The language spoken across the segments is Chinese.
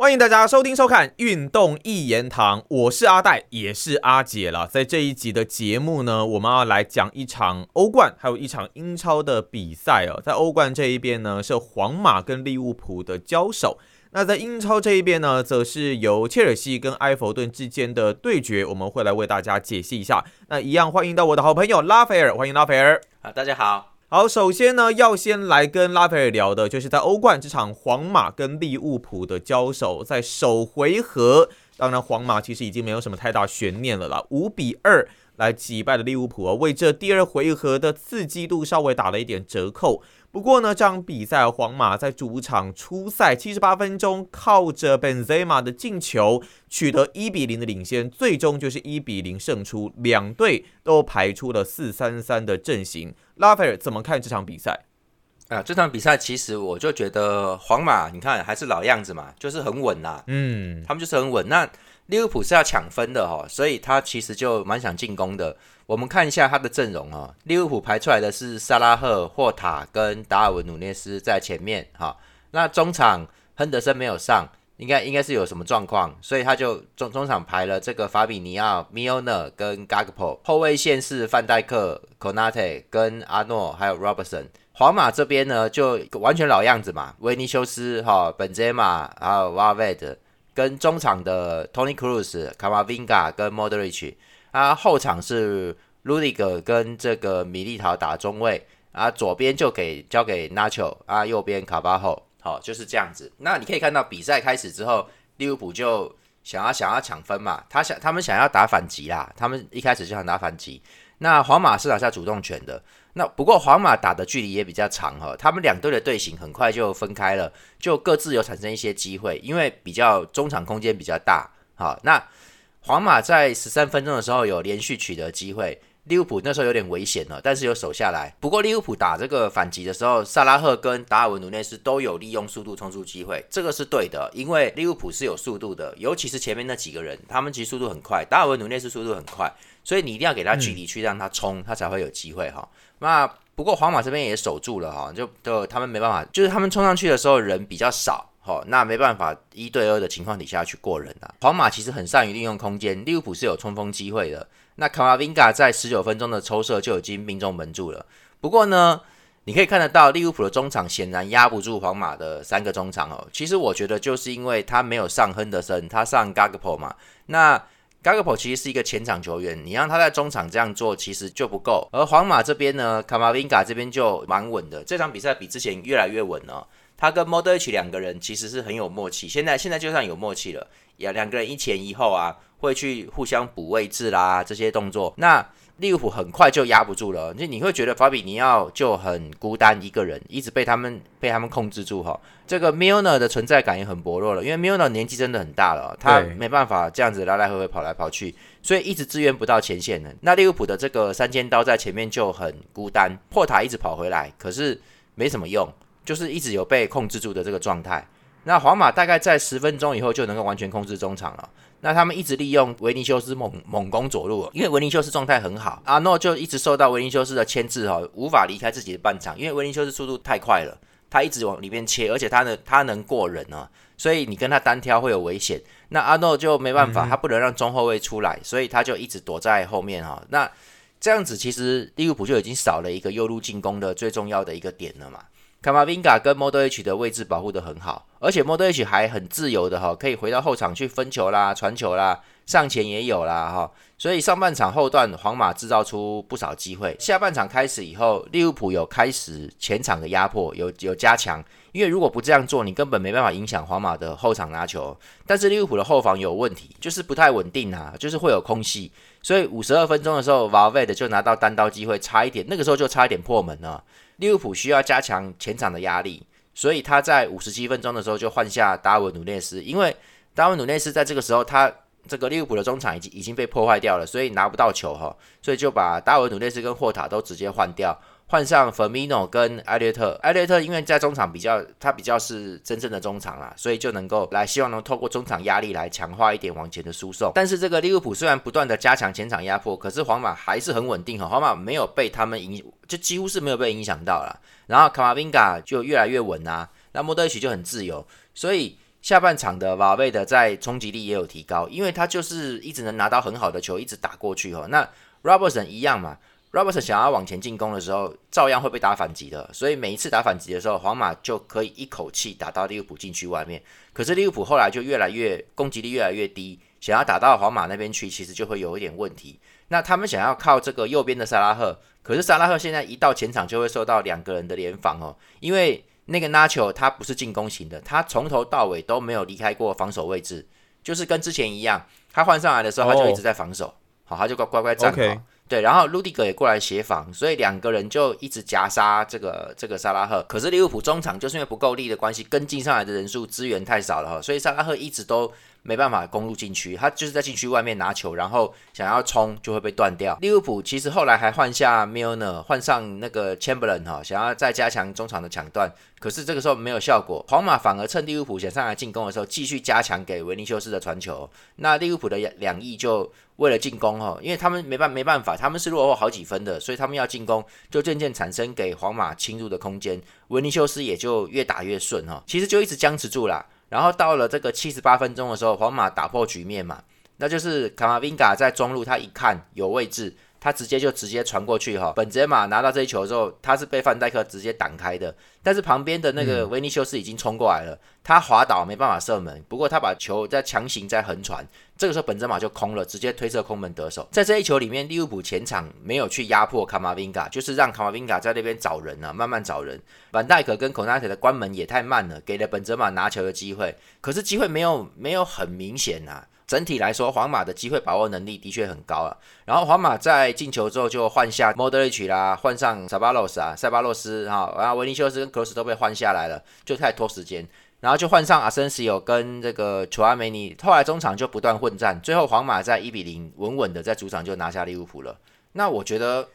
欢迎大家收听收看《运动一言堂》，我是阿戴，也是阿姐了。在这一集的节目呢，我们要来讲一场欧冠，还有一场英超的比赛哦。在欧冠这一边呢，是皇马跟利物浦的交手；那在英超这一边呢，则是由切尔西跟埃弗顿之间的对决。我们会来为大家解析一下。那一样欢迎到我的好朋友拉斐尔，欢迎拉斐尔啊，大家好。好，首先呢，要先来跟拉斐尔聊的，就是在欧冠这场皇马跟利物浦的交手，在首回合，当然皇马其实已经没有什么太大悬念了啦，五比二来击败了利物浦啊，为这第二回合的刺激度稍微打了一点折扣。不过呢，这场比赛皇马在主场初赛七十八分钟，靠着本泽马的进球取得一比零的领先，最终就是一比零胜出。两队都排出了四三三的阵型。拉斐尔怎么看这场比赛？啊，这场比赛其实我就觉得皇马，你看还是老样子嘛，就是很稳呐。嗯，他们就是很稳。那利物浦是要抢分的哈，所以他其实就蛮想进攻的。我们看一下他的阵容哈，利物浦排出来的是萨拉赫、霍塔跟达尔文努涅斯在前面哈。那中场亨德森没有上，应该应该是有什么状况，所以他就中中场排了这个法比尼奥、米奥纳跟 Gagpo，后卫线是范戴克、Konate 跟阿诺还有 Robertson。皇马这边呢就完全老样子嘛，维尼修斯哈、本泽马还有瓦维德，跟中场的 Tony Cruz、卡瓦 v i n g a 跟 Modric。啊，后场是 Rudiger 跟这个米利陶打中卫，啊，左边就给交给纳乔，啊，右边卡巴后，好，就是这样子。那你可以看到比赛开始之后，利物浦就想要想要抢分嘛，他想他们想要打反击啦，他们一开始就想打反击。那皇马是拿下主动权的，那不过皇马打的距离也比较长哈，他们两队的队形很快就分开了，就各自有产生一些机会，因为比较中场空间比较大，好，那。皇马在十三分钟的时候有连续取得机会，利物浦那时候有点危险了，但是有守下来。不过利物浦打这个反击的时候，萨拉赫跟达尔文努内斯都有利用速度冲出机会，这个是对的，因为利物浦是有速度的，尤其是前面那几个人，他们其实速度很快，达尔文努内斯速度很快，所以你一定要给他距离去让他冲，他才会有机会哈。那不过皇马这边也守住了哈，就就他们没办法，就是他们冲上去的时候人比较少。哈，那没办法，一对二的情况底下去过人啊。皇马其实很善于利用空间，利物浦是有冲锋机会的。那卡马宾加在十九分钟的抽射就已经命中门柱了。不过呢，你可以看得到利物浦的中场显然压不住皇马的三个中场哦。其实我觉得就是因为他没有上亨德森，他上 Gagpo 嘛。那 Gagpo 其实是一个前场球员，你让他在中场这样做其实就不够。而皇马这边呢，卡马宾加这边就蛮稳的。这场比赛比之前越来越稳了。他跟 Modric 两个人其实是很有默契，现在现在就算有默契了，也两个人一前一后啊，会去互相补位置啦，这些动作，那利物浦很快就压不住了，就你会觉得法比尼奥就很孤单一个人，一直被他们被他们控制住哈。这个 Milner 的存在感也很薄弱了，因为 Milner 年纪真的很大了，他没办法这样子来来回回跑来跑去，所以一直支援不到前线的。那利物浦的这个三尖刀在前面就很孤单，破塔一直跑回来，可是没什么用。就是一直有被控制住的这个状态。那皇马大概在十分钟以后就能够完全控制中场了。那他们一直利用维尼修斯猛猛攻左路，因为维尼修斯状态很好，阿诺就一直受到维尼修斯的牵制哈，无法离开自己的半场，因为维尼修斯速度太快了，他一直往里面切，而且他能他能过人啊，所以你跟他单挑会有危险。那阿诺就没办法，他不能让中后卫出来，所以他就一直躲在后面哈。那这样子其实利物浦就已经少了一个右路进攻的最重要的一个点了嘛。卡马宾加跟 Modric 的位置保护的很好，而且 Modric 还很自由的哈，可以回到后场去分球啦、传球啦，上前也有啦哈。所以上半场后段皇马制造出不少机会，下半场开始以后，利物浦有开始前场的压迫，有有加强。因为如果不这样做，你根本没办法影响皇马的后场拿球。但是利物浦的后防有问题，就是不太稳定啊，就是会有空隙。所以五十二分钟的时候 v a l v e 就拿到单刀机会，差一点，那个时候就差一点破门了。利物浦需要加强前场的压力，所以他在五十七分钟的时候就换下达尔文努内斯，因为达尔文努内斯在这个时候他这个利物浦的中场已经已经被破坏掉了，所以拿不到球哈，所以就把达尔文努内斯跟霍塔都直接换掉。换上 f e r m i n o 跟艾略特，艾略特因为在中场比较，他比较是真正的中场啦，所以就能够来希望能透过中场压力来强化一点往前的输送。但是这个利物浦虽然不断的加强前场压迫，可是皇马还是很稳定哈，皇马没有被他们影，就几乎是没有被影响到了。然后卡马宾加就越来越稳啊，那莫德里奇就很自由，所以下半场的瓦贝的在冲击力也有提高，因为他就是一直能拿到很好的球，一直打过去哦。那 Robertson 一样嘛，Robertson 想要往前进攻的时候，照样会被打反击的。所以每一次打反击的时候，皇马就可以一口气打到利物浦禁区外面。可是利物浦后来就越来越攻击力越来越低，想要打到皇马那边去，其实就会有一点问题。那他们想要靠这个右边的萨拉赫，可是萨拉赫现在一到前场就会受到两个人的联防哦，因为。那个拉球他不是进攻型的，他从头到尾都没有离开过防守位置，就是跟之前一样，他换上来的时候他就一直在防守，好，他就乖乖乖站好。对，然后卢迪格也过来协防，所以两个人就一直夹杀这个这个萨拉赫。可是利物浦中场就是因为不够力的关系，跟进上来的人数资源太少了哈，所以萨拉赫一直都。没办法攻入禁区，他就是在禁区外面拿球，然后想要冲就会被断掉。利物浦其实后来还换下 Milner，换上那个 Chamberlain 哈，想要再加强中场的抢断，可是这个时候没有效果。皇马反而趁利物浦想上来进攻的时候，继续加强给维尼修斯的传球。那利物浦的两翼就为了进攻哈，因为他们没办没办法，他们是落后好几分的，所以他们要进攻，就渐渐产生给皇马侵入的空间。维尼修斯也就越打越顺哈，其实就一直僵持住了。然后到了这个七十八分钟的时候，皇马打破局面嘛，那就是卡马宾嘎在中路，他一看有位置。他直接就直接传过去哈，本泽马拿到这一球之后，他是被范戴克直接挡开的，但是旁边的那个维尼修斯已经冲过来了，他滑倒没办法射门，不过他把球在强行在横传，这个时候本泽马就空了，直接推射空门得手。在这一球里面，利物浦前场没有去压迫卡马宾嘎，就是让卡马宾嘎在那边找人啊，慢慢找人。范戴克跟孔纳特的关门也太慢了，给了本泽马拿球的机会，可是机会没有没有很明显啊。整体来说，皇马的机会把握能力的确很高啊。然后皇马在进球之后就换下 Modric 啦，换上 s a b a l o s 啊，塞巴洛斯哈，然后维尼修斯跟 Cross 都被换下来了，就太拖时间。然后就换上阿森西奥跟这个楚阿梅尼，后来中场就不断混战，最后皇马在一比零稳稳的在主场就拿下利物浦了。那我觉得。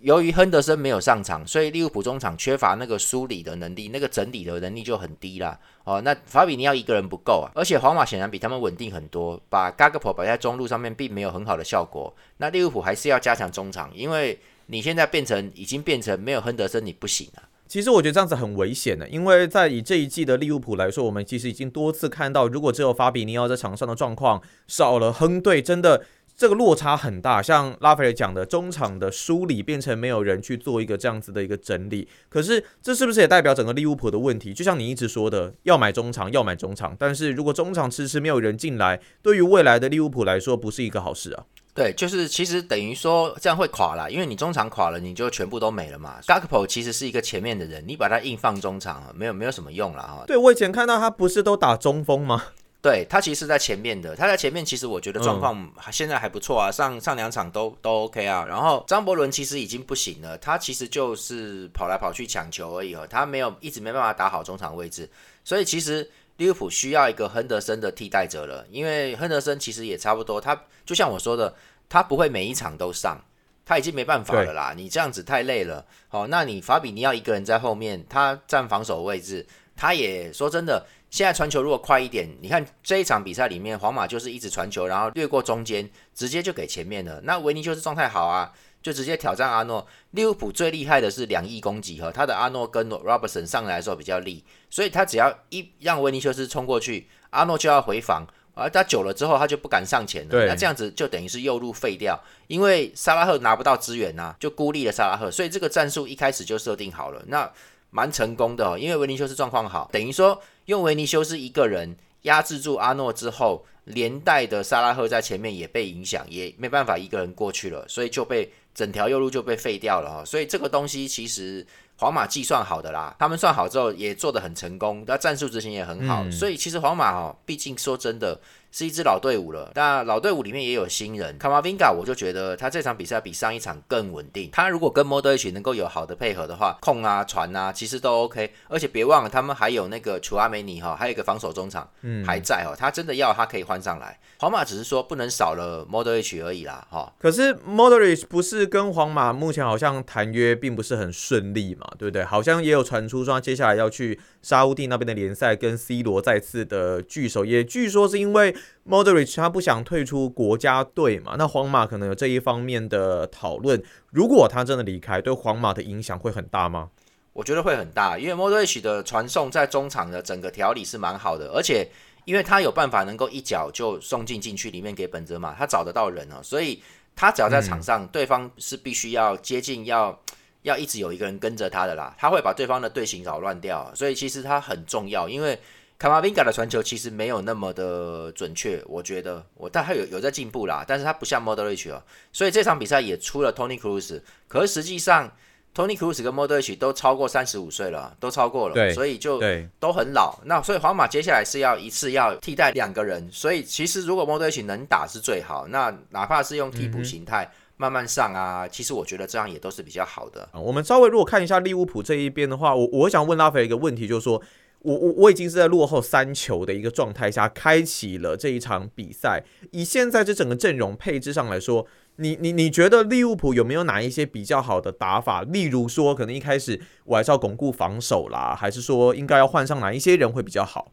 由于亨德森没有上场，所以利物浦中场缺乏那个梳理的能力，那个整理的能力就很低啦。哦，那法比尼奥一个人不够啊，而且皇马显然比他们稳定很多，把嘎格普摆在中路上面并没有很好的效果。那利物浦还是要加强中场，因为你现在变成已经变成没有亨德森你不行啊。其实我觉得这样子很危险的，因为在以这一季的利物浦来说，我们其实已经多次看到，如果只有法比尼奥在场上的状况，少了亨队，真的。这个落差很大，像拉斐尔讲的，中场的梳理变成没有人去做一个这样子的一个整理。可是这是不是也代表整个利物浦的问题？就像你一直说的，要买中场，要买中场。但是如果中场迟迟没有人进来，对于未来的利物浦来说，不是一个好事啊。对，就是其实等于说这样会垮了，因为你中场垮了，你就全部都没了嘛。Gakpo 其实是一个前面的人，你把他硬放中场，没有没有什么用了哈。对我以前看到他不是都打中锋吗？对他其实是在前面的，他在前面其实我觉得状况现在还不错啊，上上两场都都 OK 啊。然后张伯伦其实已经不行了，他其实就是跑来跑去抢球而已哦，他没有一直没办法打好中场位置，所以其实利物浦需要一个亨德森的替代者了，因为亨德森其实也差不多，他就像我说的，他不会每一场都上，他已经没办法了啦，你这样子太累了。好，那你法比尼奥一个人在后面，他占防守位置，他也说真的。现在传球如果快一点，你看这一场比赛里面，皇马就是一直传球，然后越过中间，直接就给前面了。那维尼修斯状态好啊，就直接挑战阿诺。利物浦最厉害的是两翼攻击和，他的阿诺跟 Robertson 上来的时候比较力，所以他只要一让维尼修斯冲过去，阿诺就要回防，而他久了之后他就不敢上前了。那这样子就等于是右路废掉，因为萨拉赫拿不到支援呐，就孤立了萨拉赫，所以这个战术一开始就设定好了。那蛮成功的哦，因为维尼修斯状况好，等于说用维尼修斯一个人压制住阿诺之后，连带的萨拉赫在前面也被影响，也没办法一个人过去了，所以就被整条右路就被废掉了哈。所以这个东西其实皇马计算好的啦，他们算好之后也做得很成功，那战术执行也很好，所以其实皇马哦，毕竟说真的。是一支老队伍了，那老队伍里面也有新人。卡马宾嘎，我就觉得他这场比赛比上一场更稳定。他如果跟莫德一起能够有好的配合的话，控啊、传啊，其实都 OK。而且别忘了，他们还有那个楚阿梅尼哈，还有一个防守中场还在哦。他真的要他可以换上来。皇马只是说不能少了 Modric 而已啦，哈。可是 Modric 不是跟皇马目前好像谈约并不是很顺利嘛，对不对？好像也有传出说接下来要去沙乌地那边的联赛跟 C 罗再次的聚首，也据说是因为 Modric 他不想退出国家队嘛。那皇马可能有这一方面的讨论。如果他真的离开，对皇马的影响会很大吗？我觉得会很大，因为 Modric 的传送在中场的整个条理是蛮好的，而且因为他有办法能够一脚就送进禁区里面给本泽马，他找得到人哦，所以他只要在场上，对方是必须要接近，要要一直有一个人跟着他的啦，他会把对方的队形扰乱掉，所以其实他很重要，因为卡马宾卡的传球其实没有那么的准确，我觉得我但他有有在进步啦，但是他不像 Modric 哦，所以这场比赛也出了 Tony Cruz，可是实际上。Tony Cruz 跟 Modric 都超过三十五岁了，都超过了，所以就都很老。那所以皇马接下来是要一次要替代两个人，所以其实如果 Modric 能打是最好。那哪怕是用替补形态慢慢上啊，其实我觉得这样也都是比较好的。我们稍微如果看一下利物浦这一边的话，我我想问拉斐一个问题，就是说我我我已经是在落后三球的一个状态下开启了这一场比赛，以现在这整个阵容配置上来说。你你你觉得利物浦有没有哪一些比较好的打法？例如说，可能一开始我还是要巩固防守啦，还是说应该要换上哪一些人会比较好？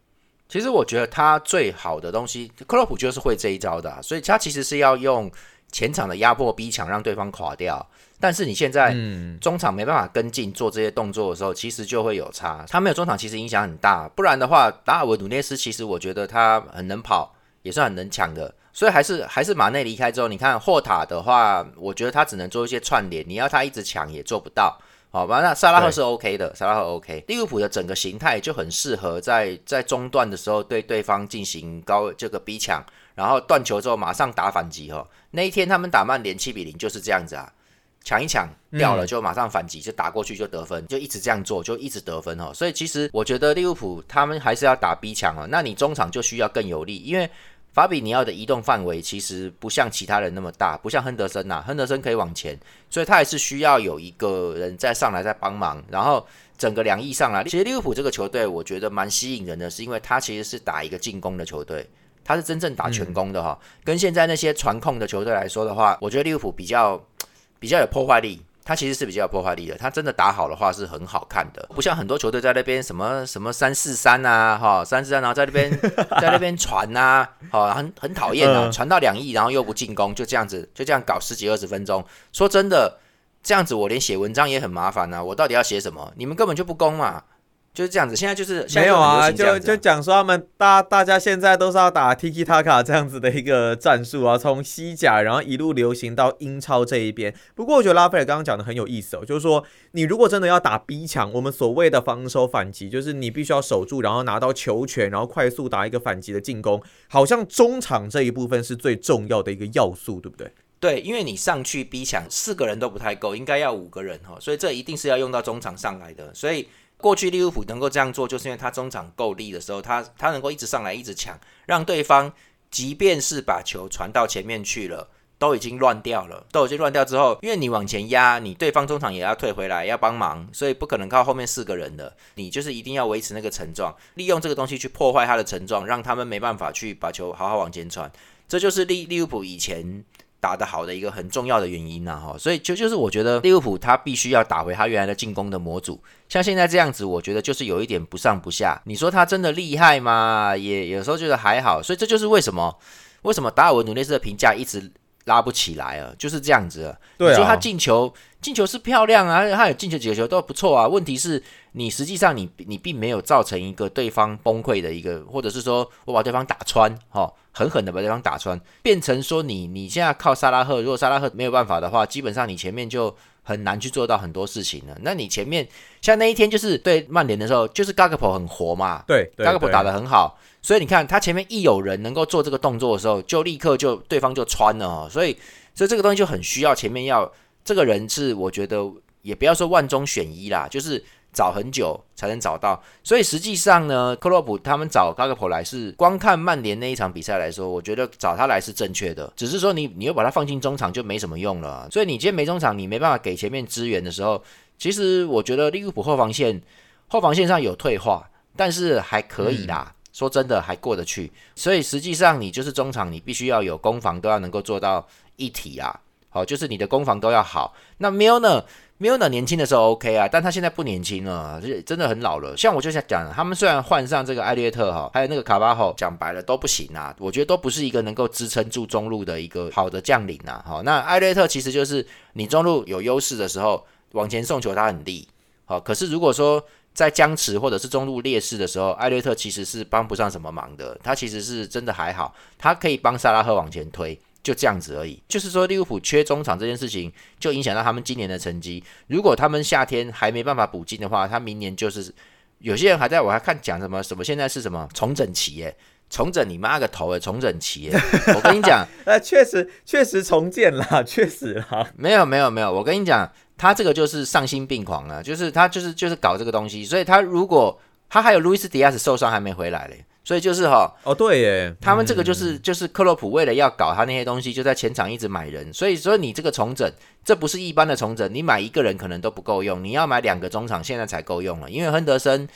其实我觉得他最好的东西，克洛普就是会这一招的，所以他其实是要用前场的压迫逼抢，让对方垮掉。但是你现在中场没办法跟进做这些动作的时候，其实就会有差。他没有中场，其实影响很大。不然的话，达尔文努涅斯其实我觉得他很能跑，也算很能抢的。所以还是还是马内离开之后，你看霍塔的话，我觉得他只能做一些串联，你要他一直抢也做不到，好吧？那萨拉赫是 OK 的，萨拉赫 OK。利物浦的整个形态就很适合在在中段的时候对对方进行高这个逼抢，然后断球之后马上打反击哈。那一天他们打曼联七比零就是这样子啊，抢一抢掉了就马上反击，就打过去就得分，就一直这样做就一直得分哦。所以其实我觉得利物浦他们还是要打逼抢哦，那你中场就需要更有力，因为。法比尼奥的移动范围其实不像其他人那么大，不像亨德森呐，亨德森可以往前，所以他还是需要有一个人再上来再帮忙，然后整个两翼上来。其实利物浦这个球队，我觉得蛮吸引人的，是因为他其实是打一个进攻的球队，他是真正打全攻的哈。跟现在那些传控的球队来说的话，我觉得利物浦比较比较有破坏力。他其实是比较有破坏力的，他真的打好的话是很好看的，不像很多球队在那边什么什么三四三啊，哈三四三，然后在那边 在那边传呐，哈很很讨厌啊，传到两亿然后又不进攻，就这样子就这样搞十几二十分钟。说真的，这样子我连写文章也很麻烦呐，我到底要写什么？你们根本就不攻嘛。就是这样子，现在就是没有啊，就就讲说他们大大家现在都是要打 Tiki Taka 这样子的一个战术啊，从西甲然后一路流行到英超这一边。不过我觉得拉斐尔刚刚讲的很有意思哦，就是说你如果真的要打逼抢，我们所谓的防守反击，就是你必须要守住，然后拿到球权，然后快速打一个反击的进攻，好像中场这一部分是最重要的一个要素，对不对？对，因为你上去逼抢四个人都不太够，应该要五个人哈，所以这一定是要用到中场上来的，所以。过去利物浦能够这样做，就是因为他中场够力的时候，他他能够一直上来，一直抢，让对方即便是把球传到前面去了，都已经乱掉了，都已经乱掉之后，因为你往前压，你对方中场也要退回来，要帮忙，所以不可能靠后面四个人的，你就是一定要维持那个层状，利用这个东西去破坏他的层状，让他们没办法去把球好好往前传，这就是利利物浦以前。打得好的一个很重要的原因呐，哈，所以就就是我觉得利物浦他必须要打回他原来的进攻的模组，像现在这样子，我觉得就是有一点不上不下。你说他真的厉害吗？也有时候觉得还好，所以这就是为什么为什么达尔文努内斯的评价一直拉不起来啊，就是这样子啊。你说他进球进球是漂亮啊，他有进球几个球都不错啊，问题是你实际上你你并没有造成一个对方崩溃的一个，或者是说我把对方打穿，哈。狠狠的把对方打穿，变成说你你现在靠萨拉赫，如果萨拉赫没有办法的话，基本上你前面就很难去做到很多事情了。那你前面像那一天就是对曼联的时候，就是 g a g p o 很活嘛，对 g a g p o 打得很好，所以你看他前面一有人能够做这个动作的时候，就立刻就对方就穿了哦。所以所以这个东西就很需要前面要这个人是我觉得也不要说万中选一啦，就是。找很久才能找到，所以实际上呢，克洛普他们找高格普来是光看曼联那一场比赛来说，我觉得找他来是正确的。只是说你你又把他放进中场就没什么用了。所以你今天没中场，你没办法给前面支援的时候，其实我觉得利物浦后防线后防线上有退化，但是还可以啦。说真的还过得去。所以实际上你就是中场，你必须要有攻防都要能够做到一体啊。好，就是你的攻防都要好。那 Mill 呢？米尔纳年轻的时候 OK 啊，但他现在不年轻了，就真的很老了。像我就想讲，他们虽然换上这个艾略特哈，还有那个卡巴后，讲白了都不行啊。我觉得都不是一个能够支撑住中路的一个好的将领呐。好，那艾略特其实就是你中路有优势的时候，往前送球他很利，好，可是如果说在僵持或者是中路劣势的时候，艾略特其实是帮不上什么忙的。他其实是真的还好，他可以帮萨拉赫往前推，就这样子而已。就是说利物浦缺中场这件事情，就影响到他们今年的成绩。如果他们夏天还没办法补进的话，他明年就是有些人还在我还看讲什么什么现在是什么重整期耶。重整你妈个头诶！重整期，我跟你讲，呃，确实确实重建了，确实啦。没有没有没有，我跟你讲，他这个就是丧心病狂啊，就是他就是就是搞这个东西，所以他如果他还有路易斯迪亚斯受伤还没回来嘞，所以就是哈，哦对耶，他们这个就是就是克洛普为了要搞他那些东西，就在前场一直买人，所以说你这个重整，这不是一般的重整，你买一个人可能都不够用，你要买两个中场现在才够用了，因为亨德森。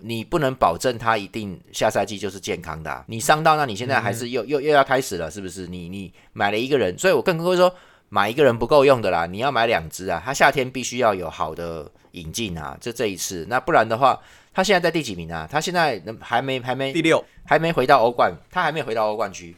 你不能保证他一定下赛季就是健康的，你伤到那你现在还是又又又要开始了，是不是？你你买了一个人，所以我更会说买一个人不够用的啦，你要买两只啊，他夏天必须要有好的引进啊，就这一次，那不然的话，他现在在第几名啊？他现在还没还没第六，还没回到欧冠，他还没回到欧冠区。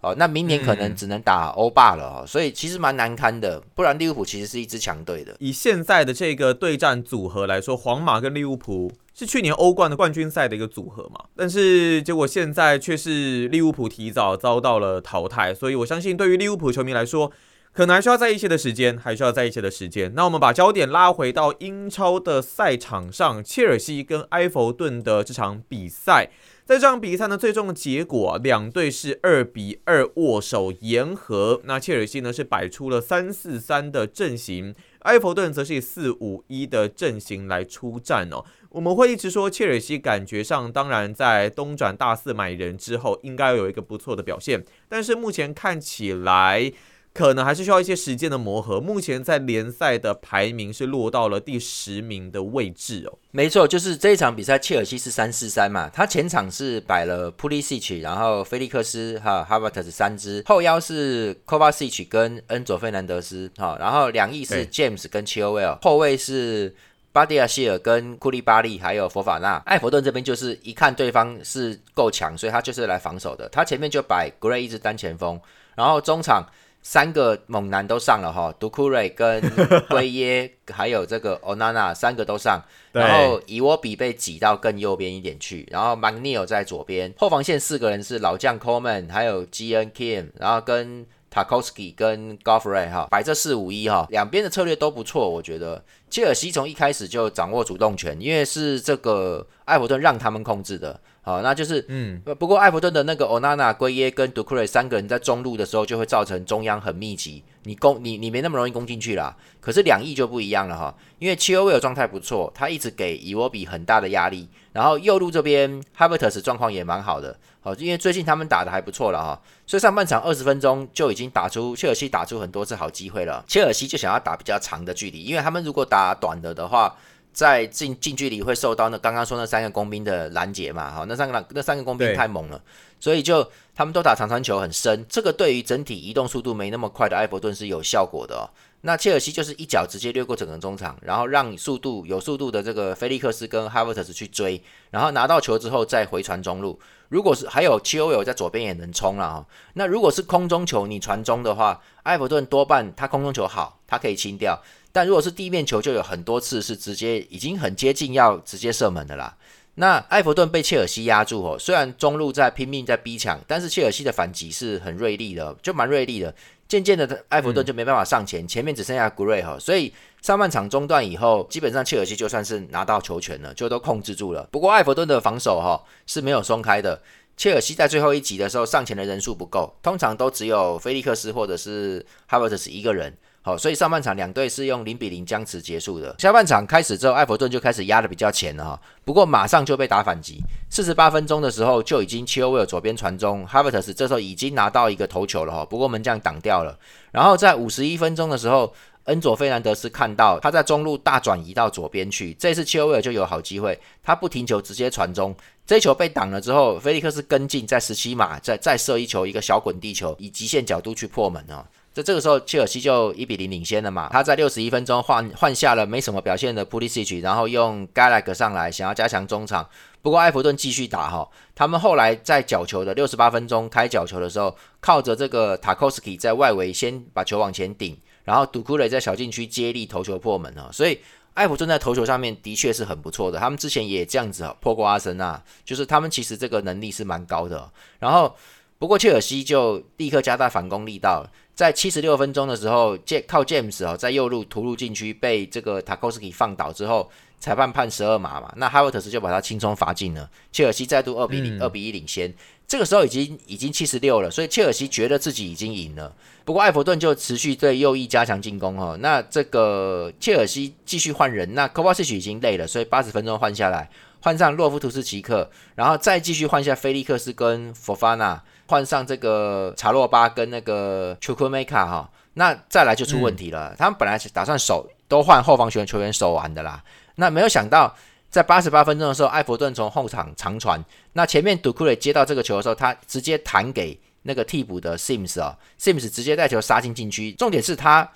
哦，那明年可能只能打欧霸了哦，所以其实蛮难堪的。不然利物浦其实是一支强队的。以现在的这个对战组合来说，皇马跟利物浦是去年欧冠的冠军赛的一个组合嘛？但是结果现在却是利物浦提早遭到了淘汰，所以我相信对于利物浦球迷来说，可能还需要在一些的时间，还需要在一些的时间。那我们把焦点拉回到英超的赛场上，切尔西跟埃弗顿的这场比赛。在这场比赛呢，最终的结果，两队是二比二握手言和。那切尔西呢是摆出了三四三的阵型，埃弗顿则是以四五一的阵型来出战哦。我们会一直说切尔西感觉上，当然在东转大四买人之后，应该有一个不错的表现，但是目前看起来。可能还是需要一些时间的磨合。目前在联赛的排名是落到了第十名的位置哦。没错，就是这一场比赛，切尔西是三四三嘛。他前场是摆了普利西奇，然后菲利克斯哈哈瓦特斯三支，后腰是科瓦西奇跟恩佐费南德斯哈，然后两翼是 James 跟切尔维尔，后卫是巴蒂亚希尔跟库利巴利，还有佛法纳。艾弗顿这边就是一看对方是够强，所以他就是来防守的。他前面就摆 Gray 一支单前锋，然后中场。三个猛男都上了哈，杜库瑞跟圭耶，还有这个欧娜娜，三个都上。然后伊沃比被挤到更右边一点去，然后 Magnio 在左边，后防线四个人是老将 Coleman，还有 G N Kim，然后跟 Tarkowski 跟 Goffrey 哈，摆这四五一哈，两边的策略都不错，我觉得切尔西从一开始就掌握主动权，因为是这个艾弗顿让他们控制的。好，那就是，嗯，不过艾弗顿的那个欧娜娜、圭耶跟杜库瑞三个人在中路的时候，就会造成中央很密集，你攻你你没那么容易攻进去啦。可是两翼就不一样了哈，因为切尔维尔状态不错，他一直给伊沃比很大的压力，然后右路这边哈维特斯状况也蛮好的，好，因为最近他们打的还不错了哈，所以上半场二十分钟就已经打出切尔西打出很多次好机会了，切尔西就想要打比较长的距离，因为他们如果打短的的话。在近近距离会受到那刚刚说那三个工兵的拦截嘛？好，那三个那三个工兵太猛了，所以就他们都打长传球很深，这个对于整体移动速度没那么快的埃弗顿是有效果的哦。那切尔西就是一脚直接掠过整个中场，然后让速度有速度的这个菲利克斯跟哈维特斯去追，然后拿到球之后再回传中路。如果是还有切尔维在左边也能冲了哈。那如果是空中球你传中的话，埃弗顿多半他空中球好，他可以清掉。但如果是地面球，就有很多次是直接已经很接近要直接射门的啦。那埃弗顿被切尔西压住哦，虽然中路在拼命在逼抢，但是切尔西的反击是很锐利的，就蛮锐利的。渐渐的，埃弗顿就没办法上前，前面只剩下 Gray 哈，所以上半场中断以后，基本上切尔西就算是拿到球权了，就都控制住了。不过埃弗顿的防守哈是没有松开的，切尔西在最后一集的时候上前的人数不够，通常都只有菲利克斯或者是哈维特斯一个人。好，所以上半场两队是用零比零僵持结束的。下半场开始之后，埃弗顿就开始压的比较前了哈。不过马上就被打反击。四十八分钟的时候，就已经切尔维尔左边传中，哈维特斯这时候已经拿到一个头球了哈。不过门将挡掉了。然后在五十一分钟的时候，恩佐费兰德斯看到他在中路大转移到左边去，这次切尔维尔就有好机会，他不停球直接传中，这球被挡了之后，菲利克斯跟进在十七码再再射一球，一个小滚地球，以极限角度去破门哦。在这个时候，切尔西就一比零领先了嘛。他在六十一分钟换换下了没什么表现的普利西奇，然后用 g a l a g 上来，想要加强中场。不过埃弗顿继续打哈，他们后来在角球的六十八分钟开角球的时候，靠着这个 Takoski 在外围先把球往前顶，然后杜库雷在小禁区接力头球破门啊，所以艾弗顿在投球上面的确是很不错的，他们之前也这样子破过阿森纳，就是他们其实这个能力是蛮高的。然后不过切尔西就立刻加大反攻力道，在七十六分钟的时候，借靠 James 哦在右路突入禁区被这个 t a k o s k i 放倒之后。裁判判十二码嘛，那哈维特斯就把他轻松罚进了。切尔西再度二比零，二比一领先。这个时候已经已经七十六了，所以切尔西觉得自己已经赢了。不过艾弗顿就持续对右翼加强进攻哦。那这个切尔西继续换人，那 Kovacic 已经累了，所以八十分钟换下来，换上洛夫图斯奇克，然后再继续换下菲利克斯跟佛法纳，换上这个查洛巴跟那个丘库梅卡哈。那再来就出问题了，他们本来是打算守都换后防球员球员守完的啦。那没有想到，在八十八分钟的时候，艾弗顿从后场长传，那前面杜库雷接到这个球的时候，他直接弹给那个替补的 Sims 啊，Sims 直接带球杀进禁区。重点是他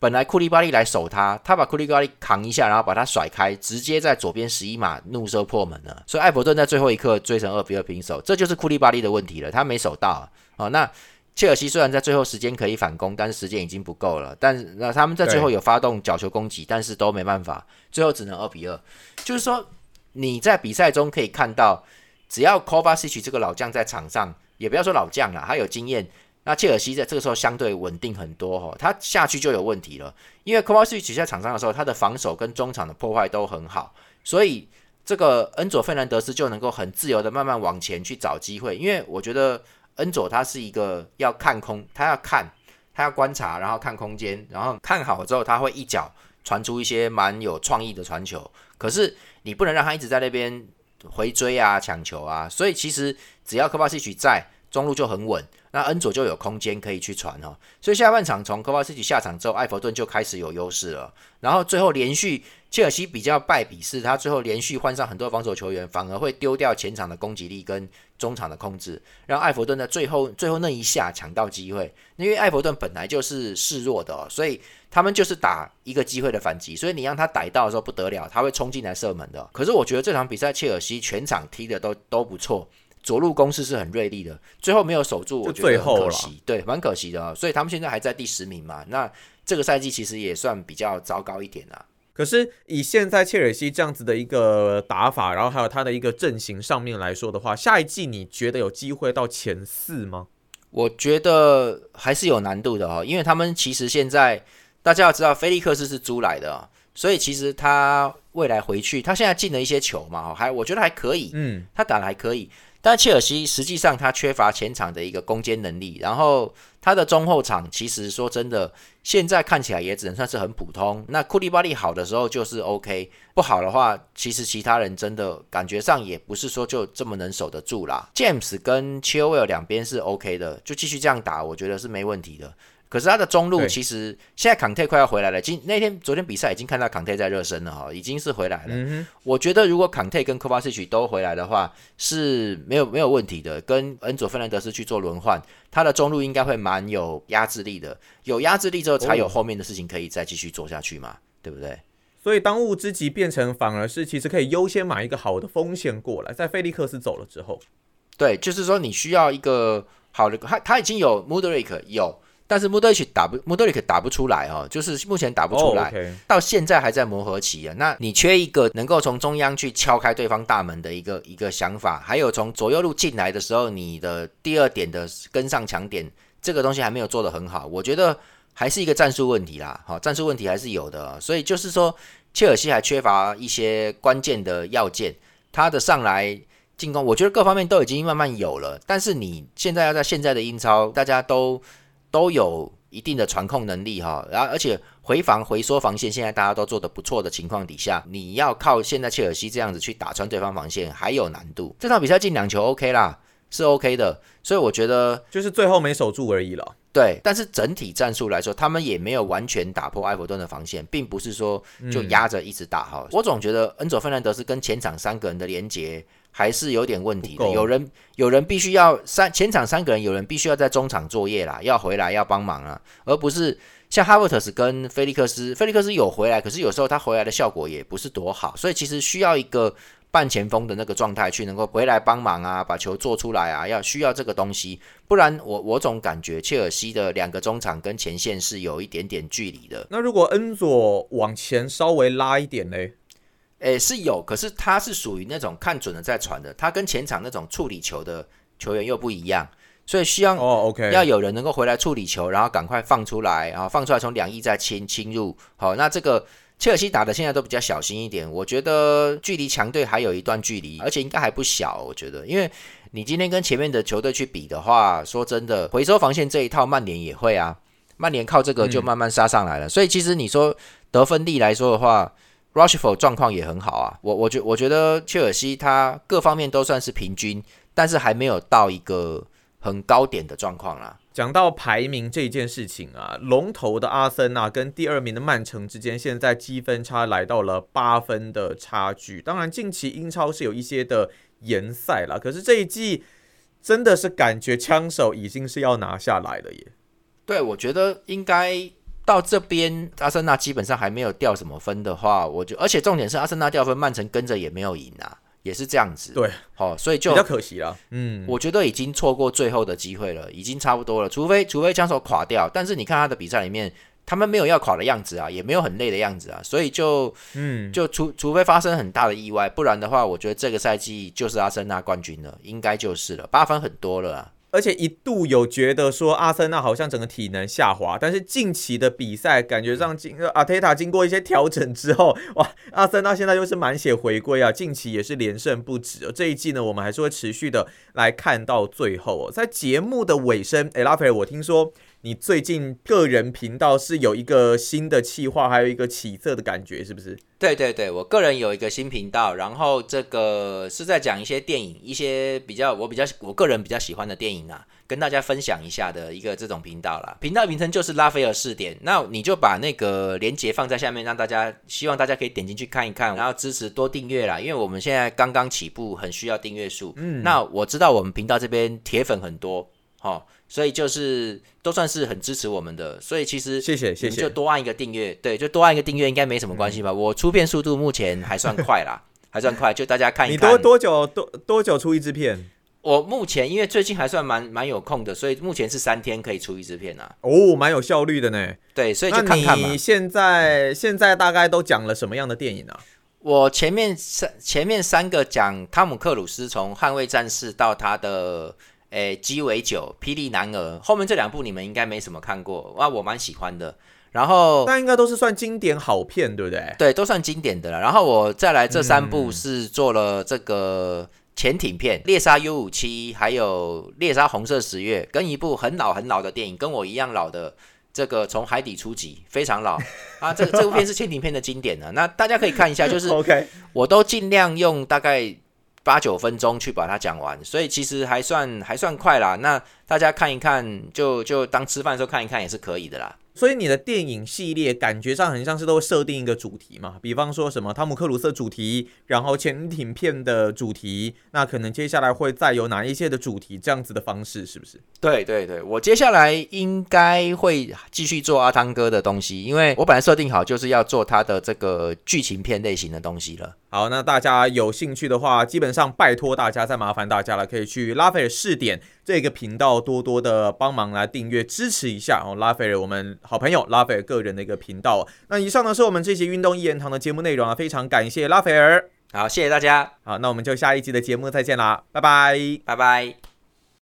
本来库利巴利来守他，他把库利巴利扛一下，然后把他甩开，直接在左边十一码怒射破门了。所以艾弗顿在最后一刻追成二比二平手，这就是库利巴利的问题了，他没守到啊。那切尔西虽然在最后时间可以反攻，但是时间已经不够了。但是那他们在最后有发动角球攻击，但是都没办法，最后只能二比二。就是说你在比赛中可以看到，只要 Kovacic 这个老将在场上，也不要说老将了，他有经验。那切尔西在这个时候相对稳定很多哈，他下去就有问题了。因为 Kovacic 在场上的时候，他的防守跟中场的破坏都很好，所以这个恩佐费南德斯就能够很自由的慢慢往前去找机会。因为我觉得。恩佐他是一个要看空，他要看，他要观察，然后看空间，然后看好之后，他会一脚传出一些蛮有创意的传球。可是你不能让他一直在那边回追啊、抢球啊。所以其实只要科巴西奇在中路就很稳，那恩佐就有空间可以去传哦。所以下半场从科瓦西奇下场之后，艾弗顿就开始有优势了。然后最后连续。切尔西比较败笔是，他最后连续换上很多防守球员，反而会丢掉前场的攻击力跟中场的控制，让艾弗顿在最后最后那一下抢到机会。因为艾弗顿本来就是示弱的，所以他们就是打一个机会的反击，所以你让他逮到的时候不得了，他会冲进来射门的。可是我觉得这场比赛切尔西全场踢的都都不错，左路攻势是很锐利的，最后没有守住，我觉得很可惜，对，蛮可惜的。所以他们现在还在第十名嘛，那这个赛季其实也算比较糟糕一点啊。可是以现在切尔西这样子的一个打法，然后还有他的一个阵型上面来说的话，下一季你觉得有机会到前四吗？我觉得还是有难度的哦，因为他们其实现在大家要知道，菲利克斯是租来的，所以其实他未来回去，他现在进了一些球嘛，还我觉得还可以，嗯，他打的还可以。但切尔西实际上他缺乏前场的一个攻坚能力，然后他的中后场其实说真的，现在看起来也只能算是很普通。那库利巴利好的时候就是 OK，不好的话，其实其他人真的感觉上也不是说就这么能守得住啦。James 跟 Chilwell 两边是 OK 的，就继续这样打，我觉得是没问题的。可是他的中路其实现在康泰快要回来了。今那天昨天比赛已经看到康泰在热身了哈，已经是回来了。我觉得如果康泰跟科巴斯奇都回来的话是没有没有问题的。跟恩佐费兰德斯去做轮换，他的中路应该会蛮有压制力的。有压制力之后，才有后面的事情可以再继续做下去嘛，对不对？所以当务之急变成反而是其实可以优先买一个好的锋线过来，在菲利克斯走了之后，对，就是说你需要一个好的，他他已经有穆德里克有。但是穆德里克打不穆德里克打不出来哦，就是目前打不出来，到现在还在磨合期啊。那你缺一个能够从中央去敲开对方大门的一个一个想法，还有从左右路进来的时候，你的第二点的跟上强点，这个东西还没有做得很好。我觉得还是一个战术问题啦，好，战术问题还是有的。所以就是说，切尔西还缺乏一些关键的要件，他的上来进攻，我觉得各方面都已经慢慢有了。但是你现在要在现在的英超，大家都都有一定的传控能力哈，然后而且回防回缩防线现在大家都做的不错的情况底下，你要靠现在切尔西这样子去打穿对方防线还有难度。这场比赛进两球 OK 啦，是 OK 的，所以我觉得就是最后没守住而已了。对，但是整体战术来说，他们也没有完全打破埃弗顿的防线，并不是说就压着一直打哈。我总觉得恩佐费兰德斯跟前场三个人的连接。还是有点问题的，有人有人必须要三前场三个人，有人必须要在中场作业啦，要回来要帮忙啊，而不是像哈维特斯跟菲利克斯，菲利克斯有回来，可是有时候他回来的效果也不是多好，所以其实需要一个半前锋的那个状态去，能够回来帮忙啊，把球做出来啊，要需要这个东西，不然我我总感觉切尔西的两个中场跟前线是有一点点距离的。那如果恩佐往前稍微拉一点嘞？诶，是有，可是他是属于那种看准了再传的，他跟前场那种处理球的球员又不一样，所以需要哦，OK，要有人能够回来处理球，然后赶快放出来，然后放出来从两翼再侵侵入。好，那这个切尔西打的现在都比较小心一点，我觉得距离强队还有一段距离，而且应该还不小。我觉得，因为你今天跟前面的球队去比的话，说真的，回收防线这一套曼联也会啊，曼联靠这个就慢慢杀上来了。所以其实你说得分力来说的话。Rushford 状况也很好啊，我我觉我觉得切尔西他各方面都算是平均，但是还没有到一个很高点的状况啦。讲到排名这件事情啊，龙头的阿森纳跟第二名的曼城之间，现在积分差来到了八分的差距。当然，近期英超是有一些的延赛了，可是这一季真的是感觉枪手已经是要拿下来了耶。对，我觉得应该。到这边，阿森纳基本上还没有掉什么分的话，我就而且重点是阿森纳掉分，曼城跟着也没有赢啊，也是这样子。对，好，所以就比较可惜了。嗯，我觉得已经错过最后的机会了，已经差不多了。除非除非枪手垮掉，但是你看他的比赛里面，他们没有要垮的样子啊，也没有很累的样子啊，所以就嗯，就除除非发生很大的意外，不然的话，我觉得这个赛季就是阿森纳冠军了，应该就是了，八分很多了啊。而且一度有觉得说阿森纳好像整个体能下滑，但是近期的比赛感觉上，经阿特塔经过一些调整之后，哇，阿森纳现在又是满血回归啊！近期也是连胜不止。这一季呢，我们还是会持续的来看到最后哦。在节目的尾声，哎，拉斐尔，我听说。你最近个人频道是有一个新的企划，还有一个起色的感觉，是不是？对对对，我个人有一个新频道，然后这个是在讲一些电影，一些比较我比较我个人比较喜欢的电影啊，跟大家分享一下的一个这种频道啦。频道名称就是拉斐尔试点，那你就把那个链接放在下面，让大家希望大家可以点进去看一看，然后支持多订阅啦，因为我们现在刚刚起步，很需要订阅数。嗯，那我知道我们频道这边铁粉很多，好。所以就是都算是很支持我们的，所以其实谢谢谢谢，就多按一个订阅，对，就多按一个订阅应该没什么关系吧？我出片速度目前还算快啦，还算快，就大家看一看。你多多久多多久出一支片？我目前因为最近还算蛮蛮有空的，所以目前是三天可以出一支片啊。哦，蛮有效率的呢。对，所以就看看你现在现在大概都讲了什么样的电影啊？我前面三前面三个讲汤姆克鲁斯从捍卫战士到他的。诶，鸡尾酒、霹雳男儿，后面这两部你们应该没什么看过，哇，我蛮喜欢的。然后，那应该都是算经典好片，对不对？对，都算经典的了。然后我再来这三部是做了这个潜艇片，《猎杀 U 五七》，还有《猎杀红色十月》，跟一部很老很老的电影，跟我一样老的这个从海底出击，非常老啊。这这部片是潜艇片的经典了，那大家可以看一下，就是 OK，我都尽量用大概。八九分钟去把它讲完，所以其实还算还算快啦。那大家看一看，就就当吃饭的时候看一看也是可以的啦。所以你的电影系列感觉上很像是都设定一个主题嘛，比方说什么汤姆克鲁斯主题，然后潜艇片的主题，那可能接下来会再有哪一些的主题这样子的方式，是不是？对对对，我接下来应该会继续做阿汤哥的东西，因为我本来设定好就是要做他的这个剧情片类型的东西了。好，那大家有兴趣的话，基本上拜托大家，再麻烦大家了，可以去拉斐尔试点这个频道，多多的帮忙来订阅支持一下哦。拉斐尔，我们好朋友拉斐尔个人的一个频道。那以上呢是我们这期运动一言堂的节目内容啊，非常感谢拉斐尔。好，谢谢大家。好，那我们就下一集的节目再见啦，拜拜，拜拜。